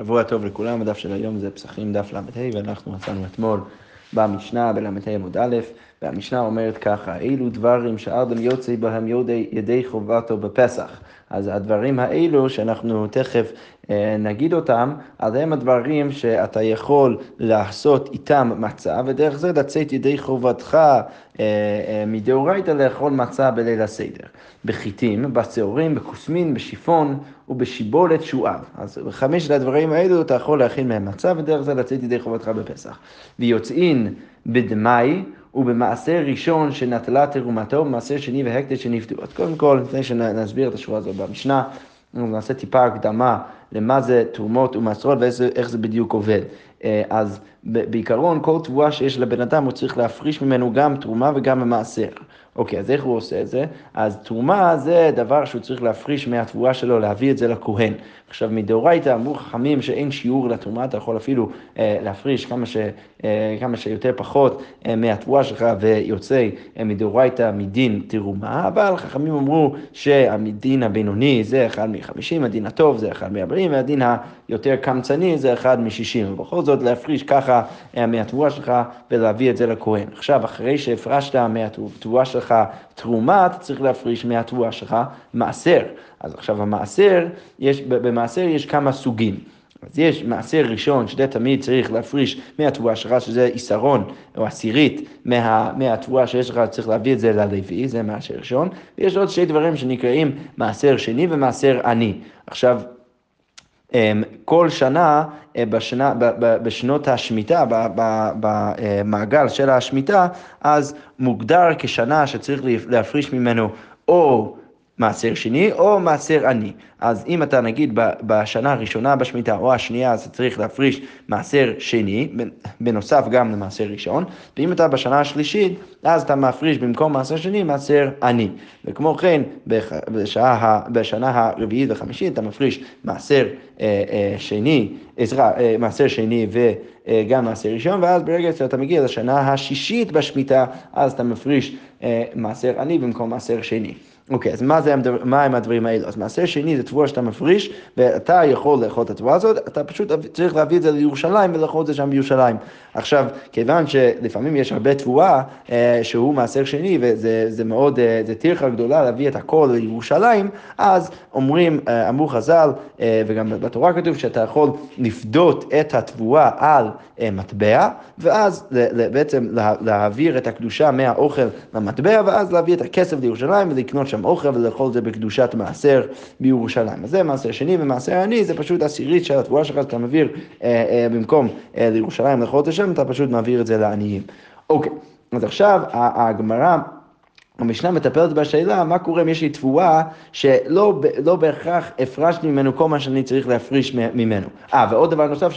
שבוע טוב לכולם, הדף של היום זה פסחים דף ל"ה, ואנחנו מצאנו אתמול במשנה בל"ה עמוד א', והמשנה אומרת ככה, אילו דברים שאדם יוצא בהם ידי, ידי חובתו בפסח. אז הדברים האלו שאנחנו תכף אה, נגיד אותם, אז הם הדברים שאתה יכול לעשות איתם מצה, ודרך זה לצאת ידי חובתך אה, אה, מדאורייתא לאכול מצה בליל הסדר. בחיטים, בשעורים, בכוסמין, בשיפון ובשיבולת שועב. אז חמשת הדברים האלו אתה יכול להכין מהם מצה, ודרך זה לצאת ידי חובתך בפסח. ויוצאין בדמאי ובמעשר ראשון שנטלה תרומתו, במעשר שני והקדש שנפדו. אז קודם כל, לפני שנסביר את השורה הזאת במשנה, נעשה טיפה הקדמה למה זה תרומות ומעשרות ואיך זה בדיוק עובד. אה, אז בעיקרון, כל תבואה שיש לבן אדם, הוא צריך להפריש ממנו גם תרומה וגם המעשר. אוקיי, אז איך הוא עושה את זה? אז תרומה זה דבר שהוא צריך להפריש מהתבואה שלו, להביא את זה לכהן. עכשיו, מדאורייתא אמרו חכמים שאין שיעור לתרומה, אתה יכול אפילו אה, להפריש כמה, ש, אה, כמה שיותר פחות אה, מהתבואה שלך ויוצא אה, מדאורייתא מדין תרומה, אבל חכמים אמרו שהדין הבינוני זה אחד מחמישים, הדין הטוב זה אחד מארבעים, והדין היותר קמצני זה אחד משישים. ובכל זאת להפריש ככה אה, מהתבואה שלך ולהביא את זה לכהן. עכשיו, אחרי שהפרשת מהתבואה שלך תרומה, אתה צריך להפריש מהתבואה שלך מעשר. אז עכשיו המעשר, יש, במעשר יש כמה סוגים. אז יש מעשר ראשון, שזה תמיד צריך להפריש מהתבואה שלך, שזה עיסרון או עשירית מה, מהתבואה שיש לך, צריך להביא את זה ללוי, זה מעשר ראשון, ויש עוד שני דברים שנקראים מעשר שני ומעשר עני. עכשיו, כל שנה, אה, בשנה, בשנות השמיטה, במעגל של השמיטה, אז מוגדר כשנה שצריך להפריש ממנו או מעשר שני או מעשר עני. אז אם אתה נגיד בשנה הראשונה בשמיטה או השנייה, אז אתה צריך להפריש מעשר שני, בנוסף גם למעשר ראשון, ואם אתה בשנה השלישית, אז אתה מפריש במקום מעשר שני מעשר עני. וכמו כן, בשעה, בשנה הרביעית והחמישית אתה מפריש מעשר אה, אה, שני, עזרה, אה, מעשר שני וגם מעשר ראשון, ואז ברגע שאתה מגיע לשנה השישית בשמיטה, אז אתה מפריש מעשר עני במקום מעשר שני. אוקיי, אז מה, זה, מה הם הדברים האלו? אז מעשר שני זה תבואה שאתה מפריש, ואתה יכול לאכול את התבואה הזאת, אתה פשוט צריך להביא את זה לירושלים ולאכול את זה שם בירושלים. עכשיו, כיוון שלפעמים יש הרבה תבואה אה, שהוא מעשר שני, וזה זה מאוד, אה, זה טרחה גדולה להביא את הכל לירושלים, אז אומרים, אה, אמרו חז"ל, אה, וגם בתורה כתוב שאתה יכול לפדות את התבואה על אה, מטבע, ואז בעצם להעביר את הקדושה מהאוכל למטבע, ואז להביא את הכסף לירושלים ולקנות שם אוכל ולאכול את זה בקדושת מעשר בירושלים. אז זה מעשר שני, ומעשר עני זה פשוט עשירית של התבואה שלך, אתה מעביר אה, אה, במקום אה, לירושלים לאכול את השם, אתה פשוט מעביר את זה לעניים. אוקיי, אז עכשיו הגמרא... המשנה מטפלת בשאלה מה קורה אם יש לי תבואה שלא לא בהכרח הפרשתי ממנו כל מה שאני צריך להפריש ממנו. אה, ועוד דבר נוסף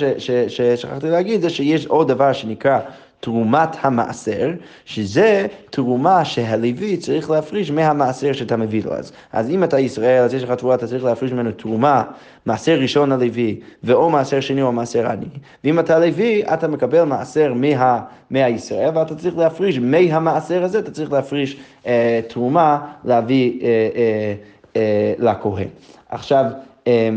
ששכחתי להגיד זה שיש עוד דבר שנקרא תרומת המעשר, שזה תרומה שהלוי צריך להפריש מהמעשר שאתה מביא לו. אז, אז אם אתה ישראל, אז יש לך תבואה, אתה צריך להפריש ממנו תרומה, מעשר ראשון הלוי, ואו מעשר שני או מעשר עני. ואם אתה לוי, אתה מקבל מעשר מה, מהישראל, ואתה צריך להפריש מהמעשר הזה, אתה צריך להפריש אה, תרומה להביא אה, אה, אה, לכהן. עכשיו, אה,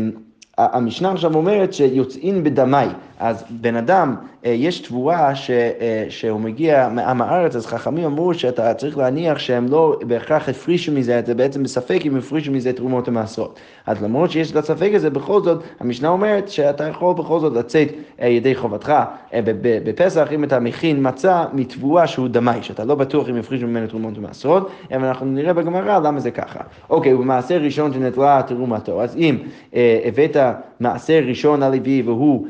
המשנה עכשיו אומרת שיוצאין בדמי, אז בן אדם, יש תבואה ש, אה, שהוא מגיע מעם הארץ, אז חכמים אמרו שאתה צריך להניח שהם לא בהכרח הפרישו מזה, זה בעצם בספק אם הפרישו מזה תרומות ומעשרות. אז למרות שיש את הספק הזה, בכל זאת, המשנה אומרת שאתה יכול בכל זאת לצאת אה, ידי חובתך בפסח, אם אתה מכין מצה מתבואה שהוא דמי, שאתה לא בטוח אם הפרישו ממנו תרומות ומעשרות, אבל אנחנו נראה בגמרא למה זה ככה. אוקיי, ובמעשה ראשון שנטלה תרומתו, אז אם הבאת מעשר ראשון הלוי והוא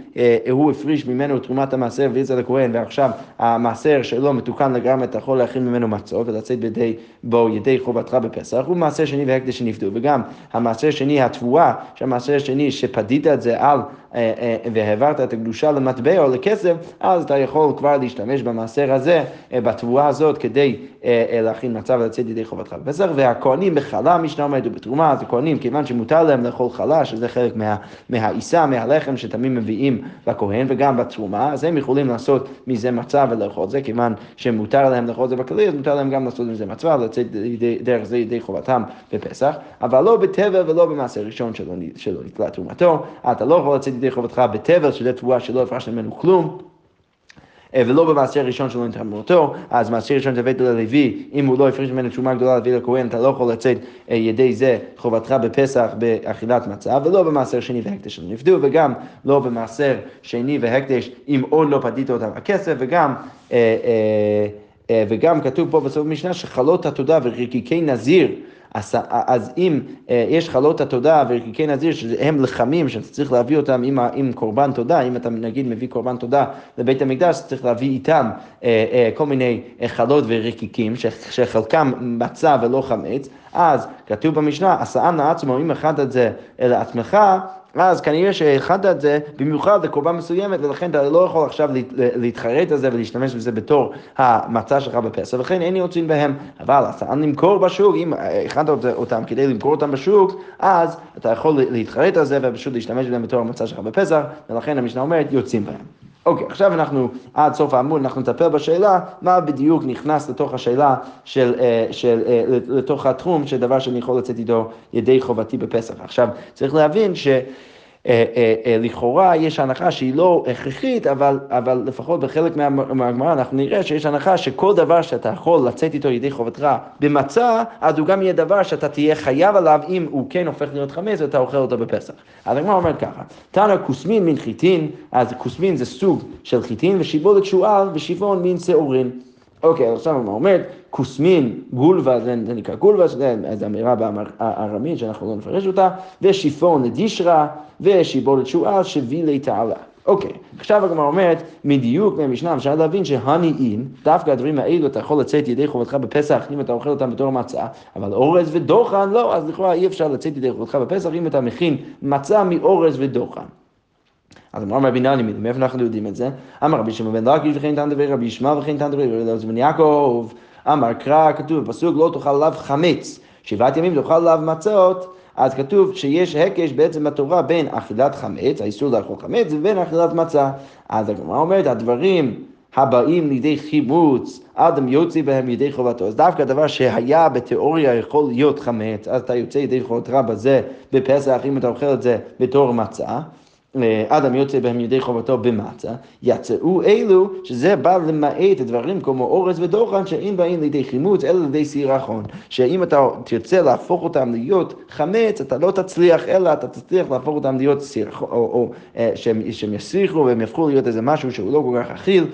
הוא הפריש ממנו תרומת המעשר והביא את זה לכהן, ועכשיו המעשר שלו מתוקן לגמרי, אתה יכול להכין ממנו מצות ולצאת בידי, בו ידי חובתך בפסח, הוא מעשר שני והקדש שנפדו, וגם המעשר שני, התבואה, שהמעשר השני שפדית את זה על והעברת את הקדושה למטבע או לכסף, אז אתה יכול כבר להשתמש במעשר הזה, אה, בתבואה הזאת, כדי להכין מצב ולצאת ידי חובתך. בפסח, והכהנים בחלה משנה עומד ובתרומה, אז הכהנים, כיוון שמותר להם לאכול חלה, שזה חלק מה, מהעיסה, מהלחם שתמיד מביאים לכהן, וגם בתרומה, אז הם יכולים לעשות מזה מצב ולאכול את זה, כיוון שמותר להם לאכול את זה בכללי, אז מותר להם גם לעשות מזה מצווה, ולצאת דרך זה ידי חובתם בפסח, אבל לא בטבע ולא במעשר ראשון שלא נתלה תרומתו, אתה לא יכול לצאת ידי חובתך בתבל, שזה תבואה שלא הפרשת ממנו כלום. אה, ולא במעשר ראשון שלא ניתן מותו, אז מעשר ראשון תבאת ללוי, אם הוא לא הפריש ממנו תשומה גדולה להביא לכהן, אתה לא יכול לצאת אה, ידי זה חובתך בפסח באכילת מצה, ולא במעשר שני והקדש שלא נפדו, וגם לא במעשר שני והקדש אם עוד לא פדית אותם הכסף, וגם... אה, וגם כתוב פה בסוף המשנה שחלות התודה ורקיקי נזיר אז, אז אם אה, יש חלות התודה ורקיקי נזיר שהם לחמים שאתה צריך להביא אותם עם, עם קורבן תודה, אם אתה נגיד מביא קורבן תודה לבית המקדש, אתה צריך להביא איתם אה, אה, כל מיני חלות ורקיקים שחלקם מצה ולא חמץ, אז כתוב במשנה, עשאן לעצמו, אם אחד את זה לעצמך, אז כנראה את זה במיוחד לקורבן מסוימת, ולכן אתה לא יכול עכשיו להתחרט על זה ולהשתמש בזה בתור המצע שלך בפסח, ולכן אין יוצאים בהם. אבל אתה למכור בשוק, אם הכנת אותם כדי למכור אותם בשוק, אז אתה יכול להתחרט על זה ופשוט להשתמש בהם בתור המצע שלך בפסח, ולכן המשנה אומרת יוצאים בהם. אוקיי, okay, עכשיו אנחנו, עד סוף העמוד, אנחנו נטפל בשאלה מה בדיוק נכנס לתוך השאלה של, אה, של, אה, לתוך התחום של דבר שאני יכול לצאת איתו ידי חובתי בפסח. עכשיו, צריך להבין ש... אה, אה, אה, לכאורה יש הנחה שהיא לא הכרחית, אבל, אבל לפחות בחלק מהגמרא אנחנו נראה שיש הנחה שכל דבר שאתה יכול לצאת איתו ידי חובתך במצה, אז הוא גם יהיה דבר שאתה תהיה חייב עליו אם הוא כן הופך להיות חמץ ואתה אוכל אותו בפסח. אז הגמרא אומרת ככה, תנא כוסמין מן חיטין, אז כוסמין זה סוג של חיטין, ושיבולת שועל ושיפון מן שעורין. אוקיי, עכשיו הוא אומר, כוסמין, גולבה, זה, נקרא גולבה, זו אמירה בארמית שאנחנו לא נפרש אותה, ושיפון לדישרה, ושיבולת שועל שבילי תעלה. אוקיי, עכשיו הגמרא אומרת, מדיוק מהמשנה אפשר להבין שהניים, דווקא הדברים האלו אתה יכול לצאת ידי חובתך בפסח אם אתה אוכל אותם בתור מצה, אבל אורז ודוחן לא, אז לכאורה אי אפשר לצאת ידי חובתך בפסח אם אתה מכין מצה מאורז ודוחן. אז אמר רבי נני, מאיפה אנחנו יודעים את זה? אמר רבי שמעון בן לקיש וכן תן דברי רבי ישמעאל וכן תן דברי רבי בן יעקב. אמר קרא, כתוב בפסוק לא תאכל עליו חמץ, שבעת ימים תאכל עליו מצות. אז כתוב שיש הקש בעצם בתורה בין אכילת חמץ, האיסור לאכול חמץ, ובין אכילת מצה. אז הגמרא אומרת, הדברים הבאים לידי חימוץ, אדם יוצא בהם ידי חובתו. אז דווקא דבר שהיה בתיאוריה יכול להיות חמץ, אז אתה יוצא ידי חובתך בזה בפסח, אם אתה אוכל את זה בתור מצה. אדם יוצא בהם ידי חובתו במצה, יצאו אלו, שזה בא למעט דברים כמו אורז ודוחן, שאין באים לידי חימוץ, אלא לידי סירחון. שאם אתה תרצה להפוך אותם להיות חמץ, אתה לא תצליח, אלא אתה תצליח להפוך אותם להיות סירחון, או, או אה, שהם, שהם יסיחו והם יהפכו להיות איזה משהו שהוא לא כל כך אכיל,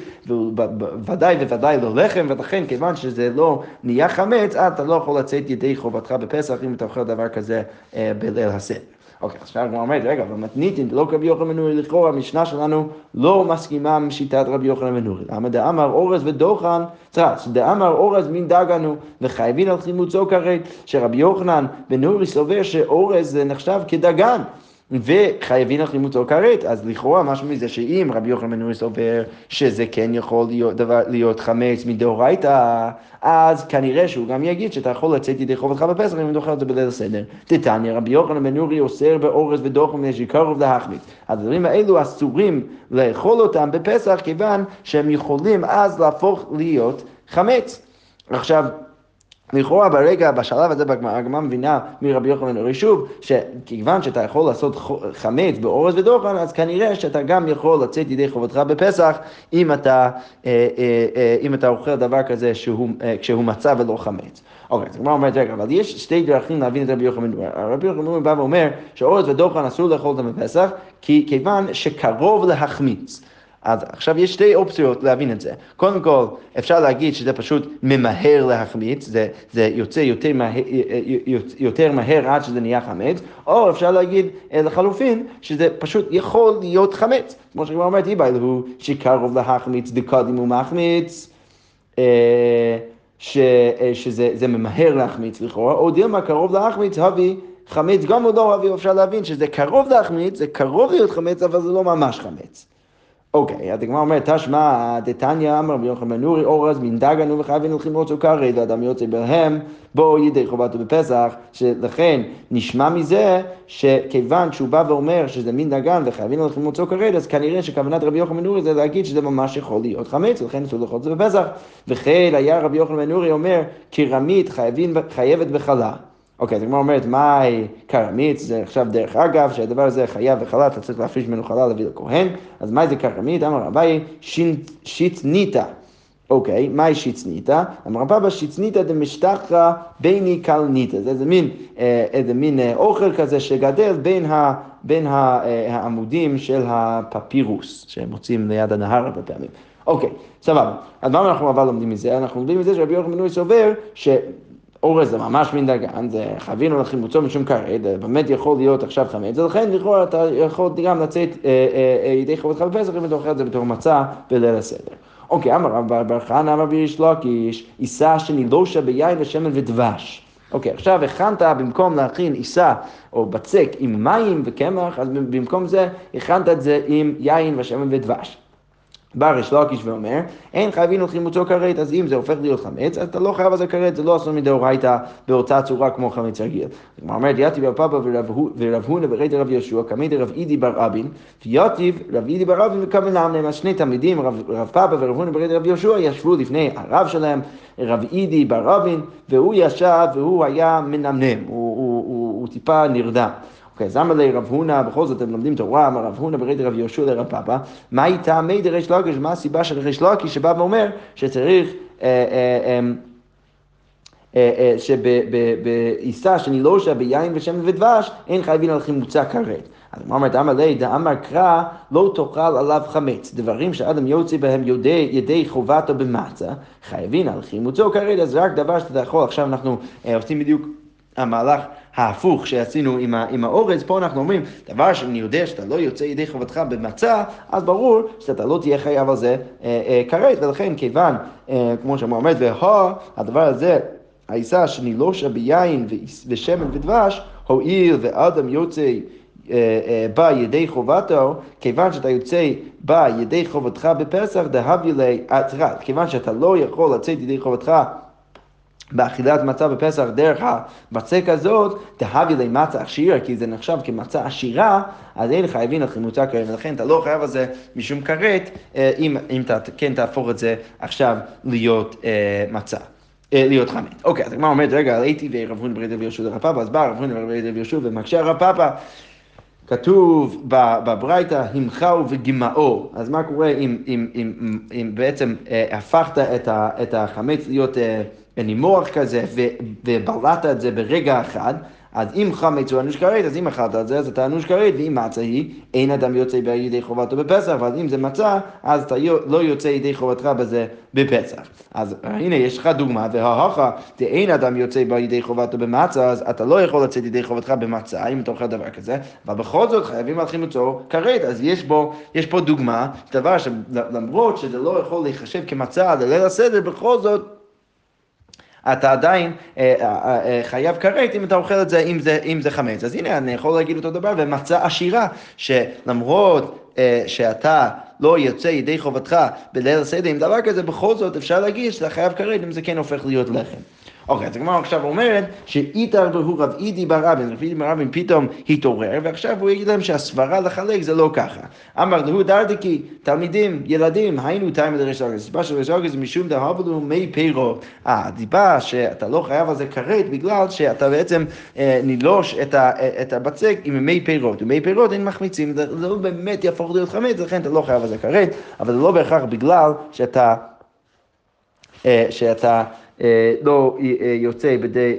וודאי וודאי לא לחם, ולכן כיוון שזה לא נהיה חמץ, אתה לא יכול לצאת ידי חובתך בפסח אם אתה אוכל דבר כזה אה, בליל הסדר. אוקיי, עכשיו הגמרא אומרת, רגע, אבל מתניתין, לא רבי יוחנן מנורי, לכאורה המשנה שלנו לא מסכימה עם שיטת רבי יוחנן מנורי. למה דאמר אורז ודוחן, סליחה, דאמר אורז מן דגנו, וחייבים על חימוצו כרת, שרבי יוחנן בנורי סובר שאורז נחשב כדגן. וחייבים לך לימוד כרת, אז לכאורה משהו מזה שאם רבי יוחנן בן נורי סובר שזה כן יכול להיות, דבר, להיות חמץ מדאורייתא, אז כנראה שהוא גם יגיד שאתה יכול לצאת ידי חובתך בפסח אם אתה אוכל את זה בליל הסדר. תתניא רבי יוחנן בן נורי אוסר באורז ודוחם מפני שקרוב להחמיץ. הדברים האלו אסורים לאכול אותם בפסח כיוון שהם יכולים אז להפוך להיות חמץ. עכשיו, לכאורה ברגע, בשלב הזה הגמרא מבינה מרבי יוחנן אורי שוב, שכיוון שאתה יכול לעשות חמץ באורז ודוחן, אז כנראה שאתה גם יכול לצאת ידי חובתך בפסח אם אתה, אה, אה, אה, אם אתה אוכל דבר כזה שהוא, כשהוא מצה ולא חמץ. אוקיי, אז הגמרא אומרת, רגע, אבל יש שתי דרכים להבין את רבי יוחנן אורי. רבי יוחנן אורי בא ואומר שאורז ודוחן אסור לאכול אותם בפסח, כיוון שקרוב להחמיץ. אז עכשיו יש שתי אופציות להבין את זה. קודם כל, אפשר להגיד שזה פשוט ממהר להחמיץ, זה, זה יוצא יותר מהר, יותר מהר עד שזה נהיה חמץ, או אפשר להגיד אה, לחלופין, שזה פשוט יכול להיות חמץ. כמו שכבר אומרת, איבאי הוא שקרוב להחמיץ דקודים הוא מחמיץ. אה, ש, אה, שזה ממהר להחמיץ לכאורה, או דילמה קרוב להחמיץ, הביא חמץ גם או לא הביא, אפשר להבין שזה קרוב להחמיץ, זה קרוב להיות חמץ, אבל זה לא ממש חמץ. אוקיי, אז הגמרא אומרת, תשמע, דתניא אמר רבי יוחנן בן נורי אורז מן דגנו וחייבים הולכים סוכר, ידע אדם יוצא בהם, בו ידי חובתו בפסח, שלכן נשמע מזה שכיוון שהוא בא ואומר שזה מין דגן וחייבים הולכים לראות סוכר, אז כנראה שכוונת רבי יוחנן בן נורי זה להגיד שזה ממש יכול להיות חמץ, ולכן אסור לאכול את זה בפסח. וכן היה רבי יוחנן בן נורי אומר, כרמית חייבת בחלה. אוקיי, אז הגמרא אומרת, מהי כרמית? זה עכשיו דרך אגב, שהדבר הזה חייב וחלה, אתה צריך להפריש ממנו חלה להביא לכהן. אז מהי זה כרמית? אמר רבי, שיצניתא. אוקיי, מהי שיצניתא? אמר רבא שיצניתא דמשתחרא ביני קלניתא. זה איזה מין, אה, איזה מין אה, אוכל כזה שגדל בין, ה, בין ה, אה, העמודים של הפפירוס, שהם מוצאים ליד הנהר הרבה פעמים. אוקיי, סבבה. אז מה אנחנו אבל לומדים מזה? אנחנו לומדים מזה שרבי יוחנן בן סובר ש... אורז זה ממש מן דגן, זה חווינו לחימוצו משום כרת, זה באמת יכול להיות עכשיו חמץ, ולכן לכאורה אתה יכול גם לצאת ידי חובתך בפסח אם אתה אוכל את זה בתור מצה בליל הסדר. אוקיי, אמר רב בר חנא אמר ביש לקיש, עיסה שנילושה ביין ושמן ודבש. אוקיי, עכשיו הכנת במקום להכין עיסה או בצק עם מים וקמח, אז במקום זה הכנת את זה עם יין ושמן ודבש. בא ריש לקיש ואומר, אין חייבים על חימוצו כרת, אז אם זה הופך להיות חמץ, אז אתה לא חייב על זה כרת, זה לא אסור מדאורייתא באותה צורה כמו חמץ רגיל. כלומר, אומרת, יתיב רב פאפא ורב הונא וראית רב יהושע, קמי דרב אידי בר אבין, ויתיב רב אידי בר אבין וקמי להם, אז שני תלמידים, רב פאפא ורב הונא וראית רב יהושע, ישבו לפני הרב שלהם, רב אידי בר אבין, והוא ישב והוא היה מנמנם, הוא טיפה נרדם. אוקיי, אז אמר לי רב הונא, בכל זאת הם לומדים תורה, אמר רב הונא ברד רב יהושע לרב פאפא, מה איתה? מי דריש לקיש, מה הסיבה של ריש לקיש שבא ואומר שצריך אה, אה, אה, שבעיסה שנילושה ביין ושמן ודבש, אין חייבים על חימוצה כרת. אז הוא אומר, אמר לי, דאמר קרא, לא תאכל עליו חמץ. דברים שאדם יוצא בהם ידי, ידי חובתו במצה, חייבים על חימוצו כרת, אז רק דבר שאתה יכול, עכשיו אנחנו עושים בדיוק המהלך ההפוך שעשינו עם, ה, עם האורז, פה אנחנו אומרים, דבר שאני יודע שאתה לא יוצא ידי חובתך במצה, אז ברור שאתה לא תהיה חייב על זה אה, אה, כרת, ולכן כיוון, אה, כמו שאמר אומרת, והא, הדבר הזה, העיסה שנילושה ביין ושמן ודבש, הואיל ואדם יוצא אה, אה, בא ידי חובתו, כיוון שאתה יוצא בא ידי חובתך בפסח, דהבי לי, כיוון שאתה לא יכול לצאת ידי חובתך באכילת מצה בפסח דרך הבצק הזאת, תהבי לי מצה עשירה, כי זה נחשב כמצה עשירה, אז אין חייבים על חימוצה כרת, ולכן אתה לא חייב על זה משום כרת, אה, אם, אם אתה כן תהפוך את זה עכשיו להיות אה, מצה. אה, להיות חמץ. אוקיי, אז הגמרא אומרת, רגע, הייתי ורב הון ברד ויהושע לרב פאפא, אז בא רב הון ברד ויהושע ומקשה הרב פאפא. כתוב בברייתא, המחאו וגמאו. אז מה קורה אם, אם, אם, אם, בעצם אה, הפכת את, את החמץ להיות... אה, בנימוח כזה, ובלעת את זה ברגע אחד, אז אם חמץ הוא אנוש כרת, אז אם אכלת את זה, אז אתה אנוש כרת, ואם מצה היא, אין אדם יוצא בידי חובתו בפסח, אבל אם זה מצה, אז אתה לא יוצא ידי חובתך בזה בפסח. אז הנה, יש לך דוגמה, וההוכה, דאין אדם יוצא בידי חובתו במצה, אז אתה לא יכול לצאת ידי חובתך במצה, אם אתה אוכל דבר כזה, אבל בכל זאת חייבים להתחיל למצוא כרת, אז יש, בו, יש פה דוגמה, דבר שלמרות שזה לא יכול להיחשב כמצה לליל הסדר, בכל זאת, אתה עדיין אה, אה, אה, חייב כרת אם אתה אוכל את זה, אם זה, אם זה חמץ. אז הנה, אני יכול להגיד אותו דבר, ומצה עשירה, שלמרות שאתה לא יוצא ידי חובתך בליל הסדר עם דבר כזה, בכל זאת אפשר להגיד שאתה חייב כרת אם זה כן הופך להיות לחם. אוקיי, אז הגמרא עכשיו אומרת והוא רב אידי ברבין, רב אידי ברבין פתאום התעורר, ועכשיו הוא יגיד להם שהסברה לחלק זה לא ככה. אמר להו דרדקי, תלמידים, ילדים, היינו תאי מדרש אגס. הסיבה של דרש אגס משום דהבלו מי פירות. אה, הדיבה שאתה לא חייב על זה כרת בגלל שאתה בעצם אה, נילוש את, ה, את הבצק עם מי פירות. ומי פירות אין מחמיצים, זה לא באמת יהפוך להיות חמץ, לכן אתה לא חייב על זה כרת, אבל זה לא בהכרח בגלל שאתה... אה, שאתה אה, לא אה, יוצא בדי...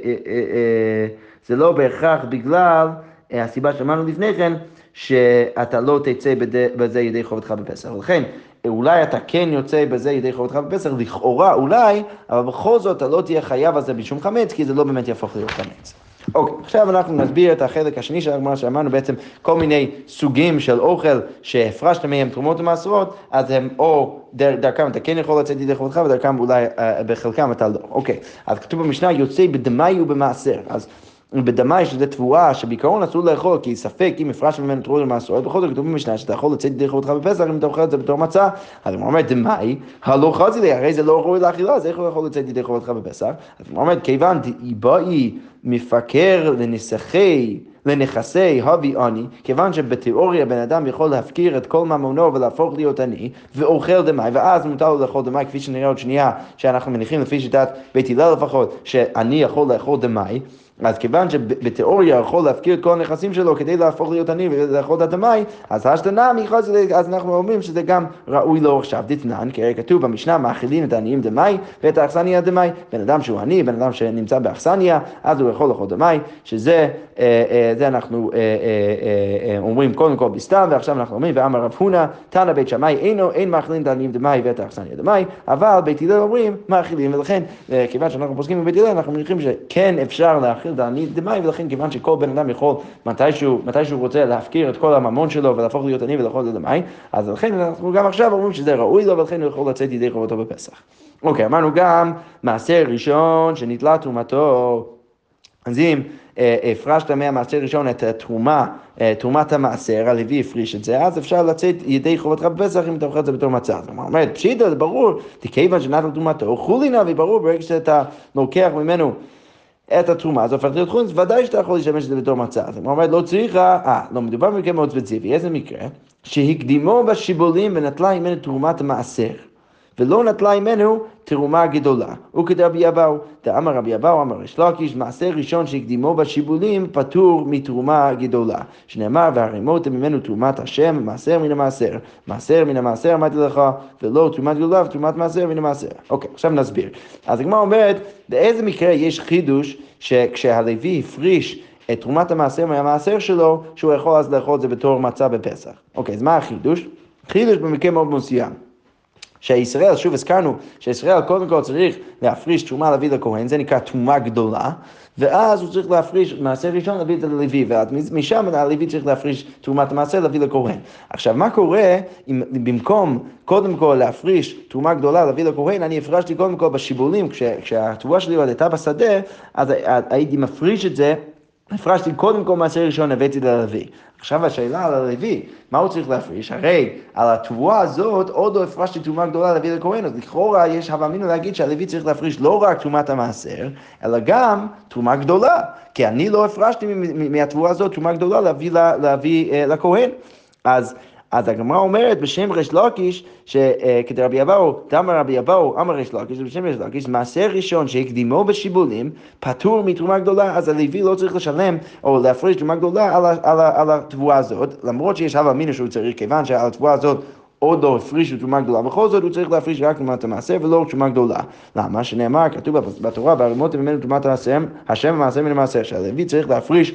זה לא בהכרח בגלל הסיבה שאמרנו לפני כן, שאתה לא תצא בזה ידי חובתך בפסח. ולכן, אולי אתה כן יוצא בזה ידי חובתך בפסח, לכאורה אולי, אבל בכל זאת אתה לא תהיה חייב על זה בשום חמץ, כי זה לא באמת יהפוך להיות חמץ. אוקיי, okay, עכשיו אנחנו נסביר את החלק השני של הגמרא שאמרנו בעצם כל מיני סוגים של אוכל שהפרשת מהם תרומות ומעשרות, אז הם או דרכם אתה כן יכול לצאת ידי חובתך ודרכם אולי uh, בחלקם אתה לא. אוקיי, okay, אז כתוב במשנה יוצא בדמאי ובמעשר. אז בדמאי שזה תבואה שבעיקרון אסור לאכול כי ספק אם הפרש ממנו תרומה למעשרות, בכל זאת כתוב במשנה שאתה יכול לצאת ידי חובתך בפסח אם אתה אוכל את זה בתור מצה. אז הוא אומר דמאי, הלא חזי לי, הרי זה לא ראוי לאכילה, אז איך הוא יכול לצאת ידי חובתך בפסח? אז הוא אומר כיוון דאי מפקר לנסחי לנכסי הבי עני, כיוון שבתיאוריה בן אדם יכול להפקיר את כל ממונו ולהפוך להיות עני, ואוכל דמי, ואז מותר לו לאכול דמי, כפי שנראה עוד שנייה, שאנחנו מניחים לפי שיטת בית הלל לפחות, שאני יכול לאכול דמי, אז כיוון שבתיאוריה יכול להפקיר את כל הנכסים שלו כדי להפוך להיות עני ולאכול את הדמאי, אז השתנמי, אז אנחנו אומרים שזה גם ראוי לו עכשיו דתנן, כי הרי כתוב במשנה, מאכילים את העניים דמאי ואת האכסניה דמאי. בן אדם שהוא עני, בן אדם שנמצא באכסניה, אז הוא יכול לאכול דמאי, שזה, אה, אה, זה אנחנו אה, אומרים קודם כל בסתם, ועכשיו אנחנו אומרים, ואמר רב הונא, תנא בית שמאי, אינו, אין מאכילים את העניים דמאי ואת האכסניה דמאי, אבל בית הלל אומרים, מאכילים, ולכן, כיוון שאנחנו פוסקים בבית הלל, אנחנו מניחים שכן אפשר להאכיל את העניים דמאי, ולכן כיוון שכל בן אדם יכול, מתישהו, מתישהו רוצה להפקיר את כל הממון שלו ולהפוך להיות עני ולאכול את הדמאי, אז לכן אנחנו גם עכשיו אומרים שזה ראוי לו, ולכן הוא יכול לצאת ידי חובתו בפסח. אוקיי, אמרנו גם מעשר ראשון שנתלה תרומתו. אז אם אה, הפרשת מהמעשר ראשון את התרומה, אה, תרומת המעשר, הלוי הפריש את זה, אז אפשר לצאת ידי חובתך בפסח אם אתה אוכל את זה בתור מצה. זאת אומרת, פשיטא זה ברור, כיוון שנתן תרומתו, חולי נא וברור ברגע שאתה לוקח ממנו את התרומה, אז הופכת להיות חונץ, ודאי שאתה יכול להשתמש בזה בתור מצה. אז הוא אומר, לא צריכה, אה, לא, מדובר במקרה מאוד ספציפי, איזה מקרה? שהקדימו בשיבולים ונטלה ממנו תרומת המעשר. ולא נטלה ממנו תרומה גדולה. וכדרבי אבאו, דאמר רבי אבאו, אמר ריש לקיש, מעשה ראשון שהקדימו בשיבולים פטור מתרומה גדולה. שנאמר, והרימות ממנו תרומת השם, מעשר מן המעשר. מעשר מן המעשר אמרתי לך, ולא תרומת גדולה ותרומת מעשר מן המעשר. אוקיי, עכשיו נסביר. אז הגמרא אומרת, באיזה מקרה יש חידוש שכשהלוי הפריש את תרומת המעשר מהמעשר שלו, שהוא יכול אז לאכול את זה בתור מצה בפסח. אוקיי, אז מה החידוש? חידוש במקרה מאוד מסוים. שישראל, שוב הזכרנו, שישראל קודם כל צריך להפריש תרומה להביא לכהן, זה נקרא תרומה גדולה, ואז הוא צריך להפריש מעשה ראשון להביא את זה ללוי, ומשם הלוי צריך להפריש תרומת המעשה להביא לכהן. עכשיו, מה קורה אם במקום קודם כל להפריש תרומה גדולה להביא לכהן, אני הפרשתי קודם כל בשיבולים, כשהתבואה שלי עוד הייתה בשדה, אז הייתי מפריש את זה הפרשתי קודם כל מעשר ראשון, הבאתי ללוי. עכשיו השאלה על הלוי, מה הוא צריך להפריש? הרי על התבואה הזאת עוד לא הפרשתי תרומה גדולה להביא לכהן, אז לכאורה יש הווה אמינא להגיד שהלוי צריך להפריש לא רק תרומת המעשר, אלא גם תרומה גדולה. כי אני לא הפרשתי מהתבואה הזאת תרומה גדולה להביא, להביא uh, לכהן. אז אז הגמרא אומרת בשם ריש לקיש, שכדי רבי אבאו, דאמר רבי אבאו, אמר ריש לקיש, בשם ריש לקיש, מעשר ראשון שהקדימו בשיבולים, פטור מתרומה גדולה, אז הלוי לא צריך לשלם או להפריש תרומה גדולה על, על, על התבואה הזאת, למרות שיש הווה אמינא שהוא צריך, כיוון שעל התבואה הזאת עוד לא הפרישו תרומה גדולה, בכל זאת הוא צריך להפריש רק תרומת המעשר ולא תרומה גדולה. למה? שנאמר, כתוב בתורה, בערימות ממנו תרומת המעשר, השם המעשר מן המעשר, שהלוי צריך להפריש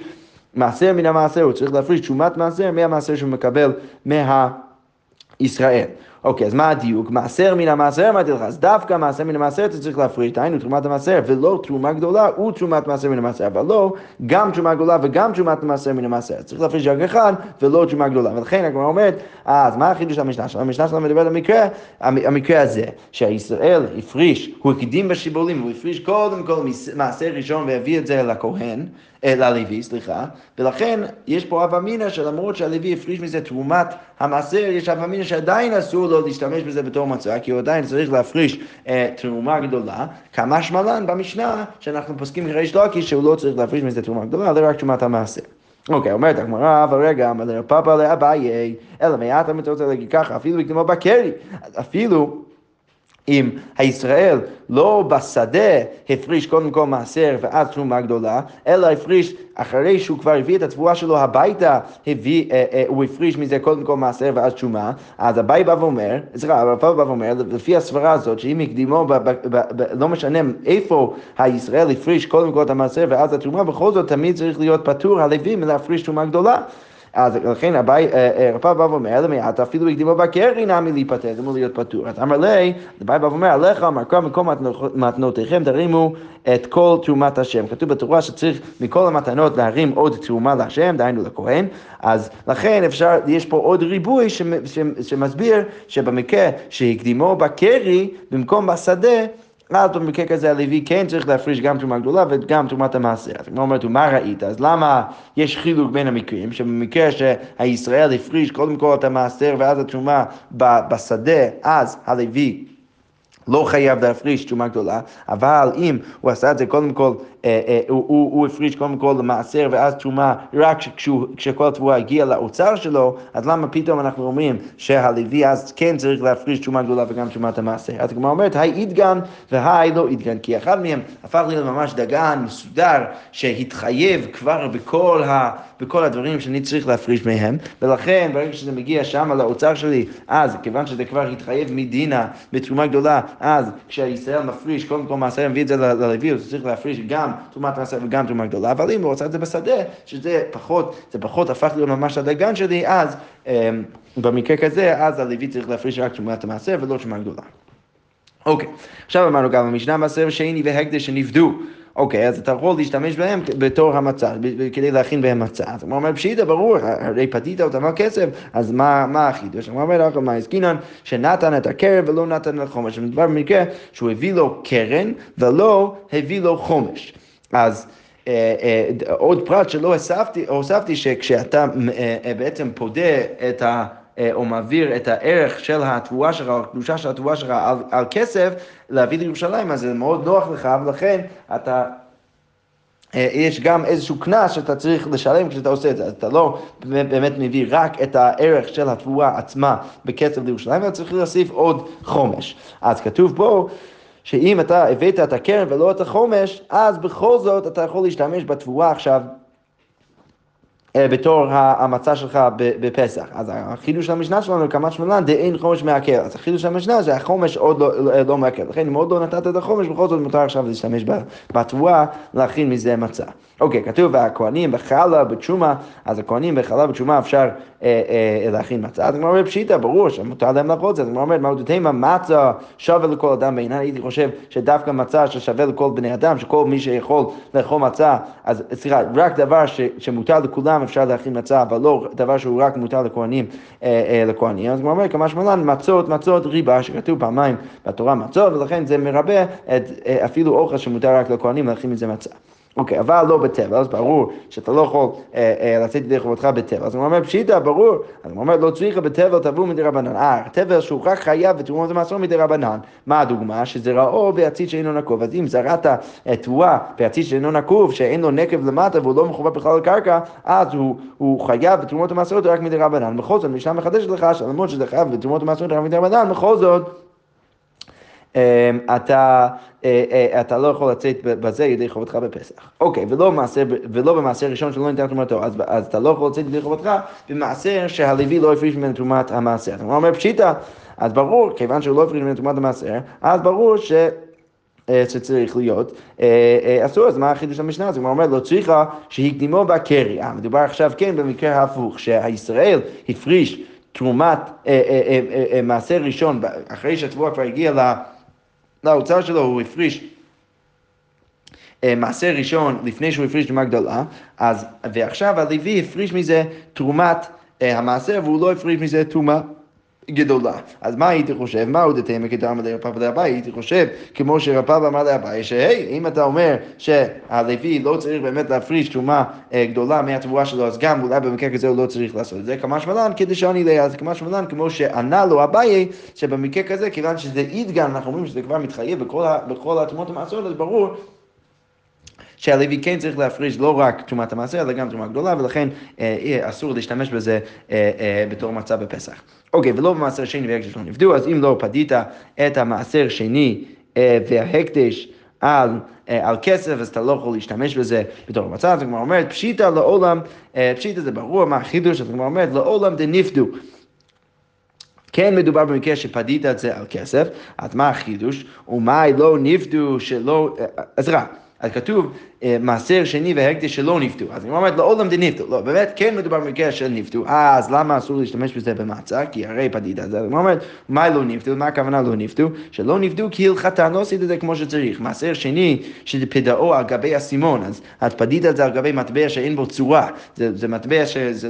מעשר מן המעשר, הוא צריך להפריש תשומת מעשר מהמעשר שהוא מקבל מהישראל. אוקיי, אז מה הדיוק? מעשר מן המעשר אמרתי לך, אז דווקא מעשר מן המעשר אתה צריך להפריש, דהיינו תרומת המעשר, ולא תרומה גדולה ותרומת מעשר מן המעשר, אבל לא גם תרומה גדולה וגם תרומת מעשר מן המעשר. צריך להפריש רק אחד ולא תרומה גדולה. ולכן הגמרא אומרת, אז מה החידוש של המשנה שלנו? המשנה שלנו מדברת על המקרה, המקרה הזה, שהישראל הפריש, הוא הקדים בשיבולים, הוא הפריש קודם כל מעשר ראשון והביא את זה לכהן. ללוי, סליחה, ולכן יש פה אב אמינא שלמרות שהלוי הפריש מזה תרומת המעשר, יש אב אמינא שעדיין אסור לו להשתמש בזה בתור מצה, כי הוא עדיין צריך להפריש אה, תרומה גדולה, כמה שמלן במשנה שאנחנו פוסקים כריש לוקי שהוא לא צריך להפריש מזה תרומה גדולה, אלא רק תרומת המעשר. אוקיי, אומרת הגמרא, אבל רגע, אמר לרפאפה לאביי, אלא מעט אתה רוצה להגיד ככה, אפילו בקרי, אפילו אם הישראל לא בשדה הפריש קודם כל מעשר ואז תרומה גדולה, אלא הפריש אחרי שהוא כבר הביא את התבואה שלו הביתה, הביא, אה, אה, הוא הפריש מזה קודם כל מעשר ואז תרומה, אז אביי בא ואומר, סליחה, הרב בא ואומר, לפי הסברה הזאת, שאם הקדימו, ב, ב, ב, ב, לא משנה איפה הישראל הפריש קודם כל את המעשר ואז התרומה, בכל זאת תמיד צריך להיות פטור הלוי מלהפריש תרומה גדלה. אז לכן אביי, אה, אה, רפא בא ואומר, אלא מעט אפילו הקדימו בקרי נמי להיפטר, זה אמור להיות פטור. אז אמר לי, אביי בא ואומר, עליך אמר מקום מתנותיכם תרימו את כל תרומת השם. כתוב בתורה שצריך מכל המתנות להרים עוד תרומה להשם, דהיינו לכהן, אז לכן אפשר, יש פה עוד ריבוי שמסביר שבמקרה שהקדימו בקרי, במקום בשדה, אז במקרה כזה הלוי כן צריך להפריש גם תרומה גדולה וגם תרומת המעשר. אז כמו אומרת, מה ראית? אז למה יש חילוק בין המקרים? שבמקרה שהישראל הפריש קודם כל את המעשר ואז התרומה בשדה, אז הלוי לא חייב להפריש תשומה גדולה, אבל אם הוא עשה את זה קודם כל, הוא, הוא, הוא הפריש קודם כל למעשר ואז תשומה רק כשכל התבואה הגיעה לאוצר שלו, אז למה פתאום אנחנו אומרים שהלוי אז כן צריך להפריש תשומה גדולה וגם תשומת המעשר? אז הגמרא אומרת, היי אידגן והי לא אידגן, כי אחד מהם הפך להיות ממש דגן מסודר שהתחייב כבר בכל, ה, בכל הדברים שאני צריך להפריש מהם, ולכן ברגע שזה מגיע שם לאוצר שלי, אז כיוון שזה כבר התחייב מדינה בתרומה גדולה, אז כשישראל מפריש, קודם כל מעשר מביא את זה ללוי, הוא צריך להפריש גם תרומת מעשר וגם תרומה גדולה, אבל אם הוא עושה את זה בשדה, שזה פחות, זה פחות הפך להיות ממש הדגן שלי, אז אמ, במקרה כזה, אז הלוי צריך להפריש רק תרומת המעשר ולא תרומה גדולה. אוקיי, עכשיו אמרנו גם במשנה מעשר שני והקדש שנפדו. אוקיי, אז אתה יכול להשתמש בהם בתור המצה, כדי להכין בהם מצה. אז הוא אומר, פשיטא, ברור, הרי פדית אותם על כסף, אז מה, מה החידוש? הוא אומר, לך, מה עסקינן, שנתן את הקרן ולא נתן את החומש. מדובר במקרה שהוא הביא לו קרן ולא הביא לו חומש. אז... אה, אה, עוד פרט שלא הוספתי, הוספתי שכשאתה אה, בעצם פודה את ה... או מעביר את הערך של התבואה שלך, או הקדושה של התבואה שלך על, על כסף, להביא לירושלים, אז זה מאוד נוח לך, ולכן אתה... יש גם איזשהו קנס שאתה צריך לשלם כשאתה עושה את זה, אז אתה לא באמת מביא רק את הערך של התבואה עצמה בכסף לירושלים, אלא צריך להוסיף עוד חומש. אז כתוב פה שאם אתה הבאת את הקרן ולא את החומש, אז בכל זאת אתה יכול להשתמש בתבואה עכשיו אה, בתור המצע שלך בפסח. אז החידוש של המשנה שלנו, כמה שמלן, דאין חומש מעקר. אז החידוש של המשנה זה החומש עוד לא, לא, לא מעקר. לכן אם עוד לא נתת את החומש, בכל זאת מותר עכשיו להשתמש בתבואה, להכין מזה מצה. אוקיי, כתוב והכהנים בחלה בתשומה, אז הכהנים בחלה בתשומה אפשר אה, אה, להכין מצה. אז הגמרא אומרת פשיטא, ברור שמותר להם לאכול את זה. אז הגמרא אומרת, מעודותימה מצה שווה לכל אדם בעיניי. הייתי חושב שדווקא מצה ששווה לכל בני אדם, שכל מי שיכול לאכול מצה, אז סליחה, רק דבר שמותר לכולם אפשר להכין מצה, אבל לא דבר שהוא רק מותר לכהנים, אה, אה, לכהנים. אז הוא אומר, כמה שמלן, מצות, מצות ריבה, שכתוב פעמיים בתורה מצות, ולכן זה מרבה את, אה, אפילו אוכל שמותר רק לכהנים להכין מזה מצה. אוקיי, אבל לא בטבע, אז ברור שאתה לא יכול אה, אה, לצאת ידי חובתך בטבע. אז הוא אומר, פשיטא, ברור. אז הוא אומר, לא צריכה בטבע תבוא מדי רבנן. אה, טבע שהוא רק חייב ותרומות המעשור מדי רבנן. מה הדוגמה? שזה רעו בעציץ שאינו נקוב. אז אם זרעת תבואה בעציץ שאינו נקוב, שאין לו נקב למטה והוא לא מחובר בכלל לקרקע, אז הוא, הוא חייב בתרומות המעשרות רק מדי רבנן. בכל זאת, המשנה מחדשת לך שלמרות שזה חייב בתרומות המעשרות רק מדי רבנן, בכל זאת... אמ, אתה, אה, אה, אתה לא יכול לצאת בזה ידי חובתך בפסח. אוקיי, ולא, במעשר, ולא במעשר ראשון שלא ניתן תרומתו, אז, אז אתה לא יכול לצאת ידי חובתך במעשר שהלוי לא הפריש ממנו תרומת המעשר. אתה אומר פשיטא, אז ברור, כיוון שהוא לא הפריש ממנו תרומת המעשר, אז ברור ש... אה, שצריך להיות אסור, אז מה החידוש המשנה הזה? הוא אומר, לא צריכה שהקדימו בה קרי. מדובר עכשיו כן במקרה ההפוך, שהישראל הפריש תרומת מעשר ראשון, אחרי שהתבואה כבר הגיעה לאוצר שלו הוא הפריש אה, מעשר ראשון לפני שהוא הפריש תרומה גדולה, אז, ועכשיו הלוי הפריש מזה תרומת אה, המעשר והוא לא הפריש מזה תרומה גדולה. אז מה הייתי חושב? מה עוד תתאמה כדרמה לרפאבא דאביי? הייתי חושב, כמו שרפאבא אמר לאביי, שהי, אם אתה אומר שהלוי לא צריך באמת להפריש תרומה אה, גדולה מהתבואה שלו, אז גם אולי במקרה כזה הוא לא צריך לעשות את זה, כמה שמלן כדי שאני לא אז כמה שמלן כמו שענה לו אביי, שבמקרה כזה, כיוון שזה אידגן, אנחנו אומרים שזה כבר מתחייב בכל התרומות המעשרות, אז ברור שהלוי כן צריך להפריש לא רק תרומת המעשר, אלא גם תרומה גדולה, ולכן אה, אסור להשתמש בזה אה, אה, בתור מצה בפסח. אוקיי, ולא במעשר שני והקדש לא נפדו, אז אם לא פדית את המעשר שני אה, וההקדש על, אה, על כסף, אז אתה לא יכול להשתמש בזה בתור מצה, אז הגמרא אומרת, פשיטא לעולם, אה, פשיטא זה ברור, מה החידוש, אז הגמרא אומרת, לעולם דנפדו. כן מדובר במקרה שפדית את זה על כסף, אז מה החידוש? ומה לא נפדו שלא... אז רע. אז כתוב מעשר שני והקדש שלא נפתו. אז אני אומרת לעולם דנפתו. לא, באמת כן מדובר במקרה של נפתו. אז למה אסור להשתמש בזה במצה? כי הרי פדידה. אז אני אומרת, מה לא נפתו? מה הכוונה לא נפתו? שלא נפתו כי הלכתן, לא עשית את זה כמו שצריך. מעשר שני שזה פדאו על גבי אסימון. אז את פדית את זה על גבי מטבע שאין בו צורה. זה, זה מטבע שזה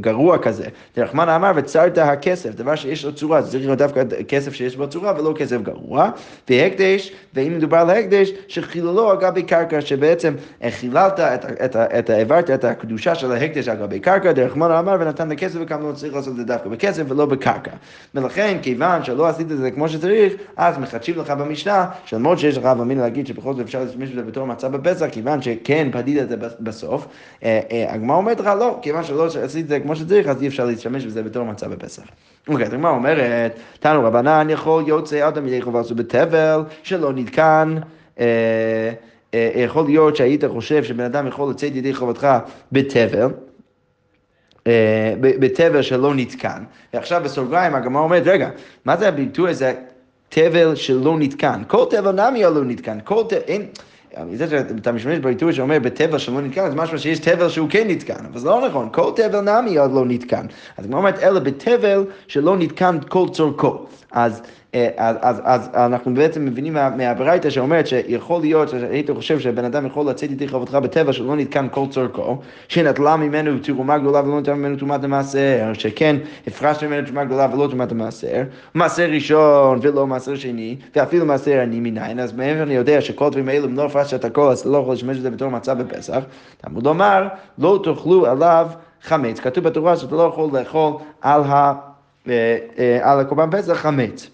גרוע כזה. דרחמן אמר וצרת הכסף, דבר שיש לו צורה. זה צריך להיות דווקא כסף שיש בו צורה ולא כסף גרוע. והקדש, ואם מדובר על הקדש, שחילולו על גבי בקרקע, שבעצם חיללת, את, את, את, העברת את הקדושה של ההקדש על גבי קרקע, דרך מונה אמר ונתן לכסף וכמה לא צריך לעשות את זה דווקא בכסף ולא בקרקע. ולכן, כיוון שלא עשית את זה כמו שצריך, אז מחדשים לך במשנה, שלמרות שיש לך אבא להגיד שבכל זאת אפשר להשתמש בזה בתור מצה בפסח, כיוון שכן פדית את זה בסוף, אה, אה, הגמרא אומרת לך לא, כיוון שלא עשית את זה כמו שצריך, אז אי אפשר להשתמש בזה בתור מצה בפסח. אוקיי, אז הגמרא אומרת, תנו רבנן יכול יוצא אדם ידי חובה עשו בתבל שלא נתקן. אה, יכול להיות שהיית חושב שבן אדם יכול לצאת ידי חובתך בתבל. בתבל שלא נתקן, ועכשיו בסוגריים הגמרא אומרת, רגע, מה זה הביטוי הזה, תבל שלא נתקן? כל תבל נמי לא נתקן, כל תבל, אין... זה שאתה משתמש בביטוי שאומר בטבע שלא נתקן, אז משמע שיש טבל שהוא כן נתקן, אבל זה לא נכון, כל טבל נמי עוד לא נתקן. אז כמו אומרת, אלא בטבל שלא נתקן כל צורכו. אז אה, אז, אז, אז אנחנו בעצם מבינים מה, מהברייתא שאומרת שיכול להיות, היית חושב שבן אדם יכול לצאת איתי חובתך בטבע שלא נתקן כל צורכו, שנטלה ממנו תרומה גדולה ולא נתן ממנו תרומת המעשר, שכן הפרשת ממנו תרומה גדולה ולא תרומת המעשר, מעשר ראשון ולא מעשר שני, ואפילו מעשר עני מניין, אז מאיפה אני יודע שכל דברים האלו, אם לא הפרשת את הכל, אז לא יכול לשמש בזה בתור מצה בפסח, תלמוד לומר, לא תאכלו עליו חמץ, כתוב בתורה שאתה לא יכול לאכול על, ה, אה, אה, על הקורבן פסח חמץ.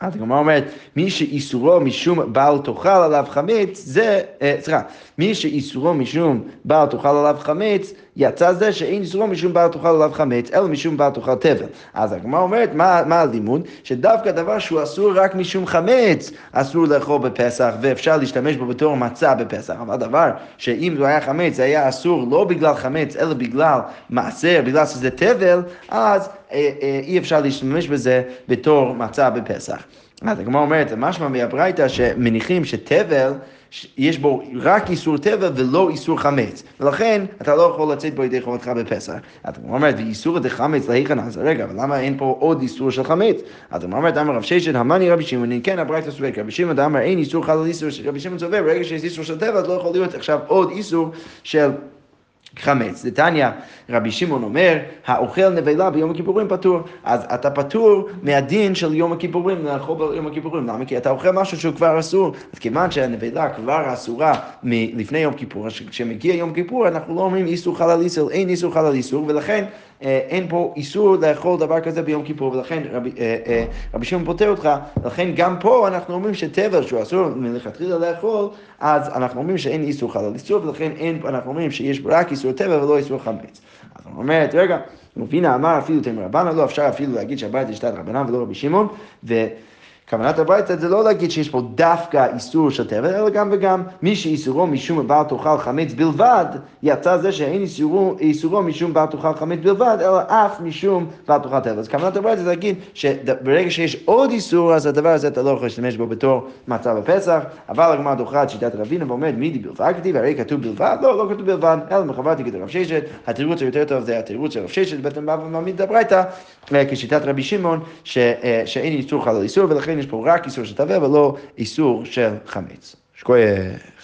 אז הגמרא אומרת, מי שאיסורו משום בעל תאכל עליו חמץ, זה, אה, סליחה, מי שאיסורו משום בעל תאכל עליו חמץ, יצא זה שאין איסורו משום בעל תאכל עליו חמץ, אלא משום בעל תאכל תבל. אז הגמרא אומרת, מה, הלימוד? שדווקא דבר שהוא אסור רק משום חמץ, אסור לאכול בפסח, ואפשר להשתמש בו בתור מצה בפסח. אבל דבר שאם זה היה חמץ, זה היה אסור לא בגלל חמץ, אלא בגלל מעשר, בגלל שזה תבל, אז אה, אה, אי אפשר להשתמש בזה בתור מצה בפסח. אז הגמרא אומרת, משמע מהברייתא שמניחים שתבל יש בו רק איסור טבע ולא איסור חמץ, ולכן אתה לא יכול לצאת בו ידי חובתך בפסח. אתה אומרת, ואיסור דחמץ להיכן, אז רגע, אבל למה אין פה עוד איסור של חמץ? אז אתה אומרת, אמר רב ששת, המאני רבי שמעון, כן, הברייתא סובק, רבי שמעון אמר, אין איסור חלל איסור, רבי שמעון סובר, ברגע שיש איסור של אז לא יכול להיות עכשיו עוד איסור של... חמץ. נתניה, רבי שמעון אומר, האוכל נבלה ביום הכיפורים פטור. אז אתה פטור מהדין של יום הכיפורים, לאכול ביום הכיפורים. למה? כי אתה אוכל משהו שהוא כבר אסור. אז כיוון שהנבלה כבר אסורה מלפני יום כיפור, כשמגיע יום כיפור אנחנו לא אומרים איסור חלל איסור, אין איסור חלל איסור, ולכן אין פה איסור לאכול דבר כזה ביום כיפור, ולכן רבי, אה, אה, רבי שמעון פוטר אותך, ולכן גם פה אנחנו אומרים שטבע שהוא אסור מלכתחילה לאכול, אז אנחנו אומרים שאין איסור חלל איסור, ולכן אין, אנחנו אומרים שיש רק איסור טבע ולא איסור חמץ. אז הוא אומרת, רגע, רבינה אמר אפילו תמר רבנה, לא אפשר אפילו להגיד שהבית יש תת רבנן ולא רבי שמעון, כוונת הברייתא זה לא להגיד שיש פה דווקא איסור של טבל, אלא גם וגם מי שאיסורו משום בעל תאכל חמץ בלבד, יצא זה שאין איסורו, איסורו משום בעל תאכל חמץ בלבד, אלא אף משום בעל תאכל טבל. אז כוונת הברייתא זה להגיד שברגע שיש עוד איסור, אז הדבר הזה אתה לא יכול להשתמש בו בתור מצה בפסח, אבל הגמרא דוחה את שיטת רבינה ואומרת מידי בלבד כתיב, הרי כתוב בלבד, לא, לא כתוב בלבד, אלא מחברתי כתוב רב ששת, התירוץ היותר טוב זה התירוץ של רב ששת, בעצם בא ומעמיד את הברייתא כשיטת רבי שמעון, אה, שאין איסור חלל איסור, ולכן יש פה רק איסור של תבל ולא איסור של חמץ. שקוייך.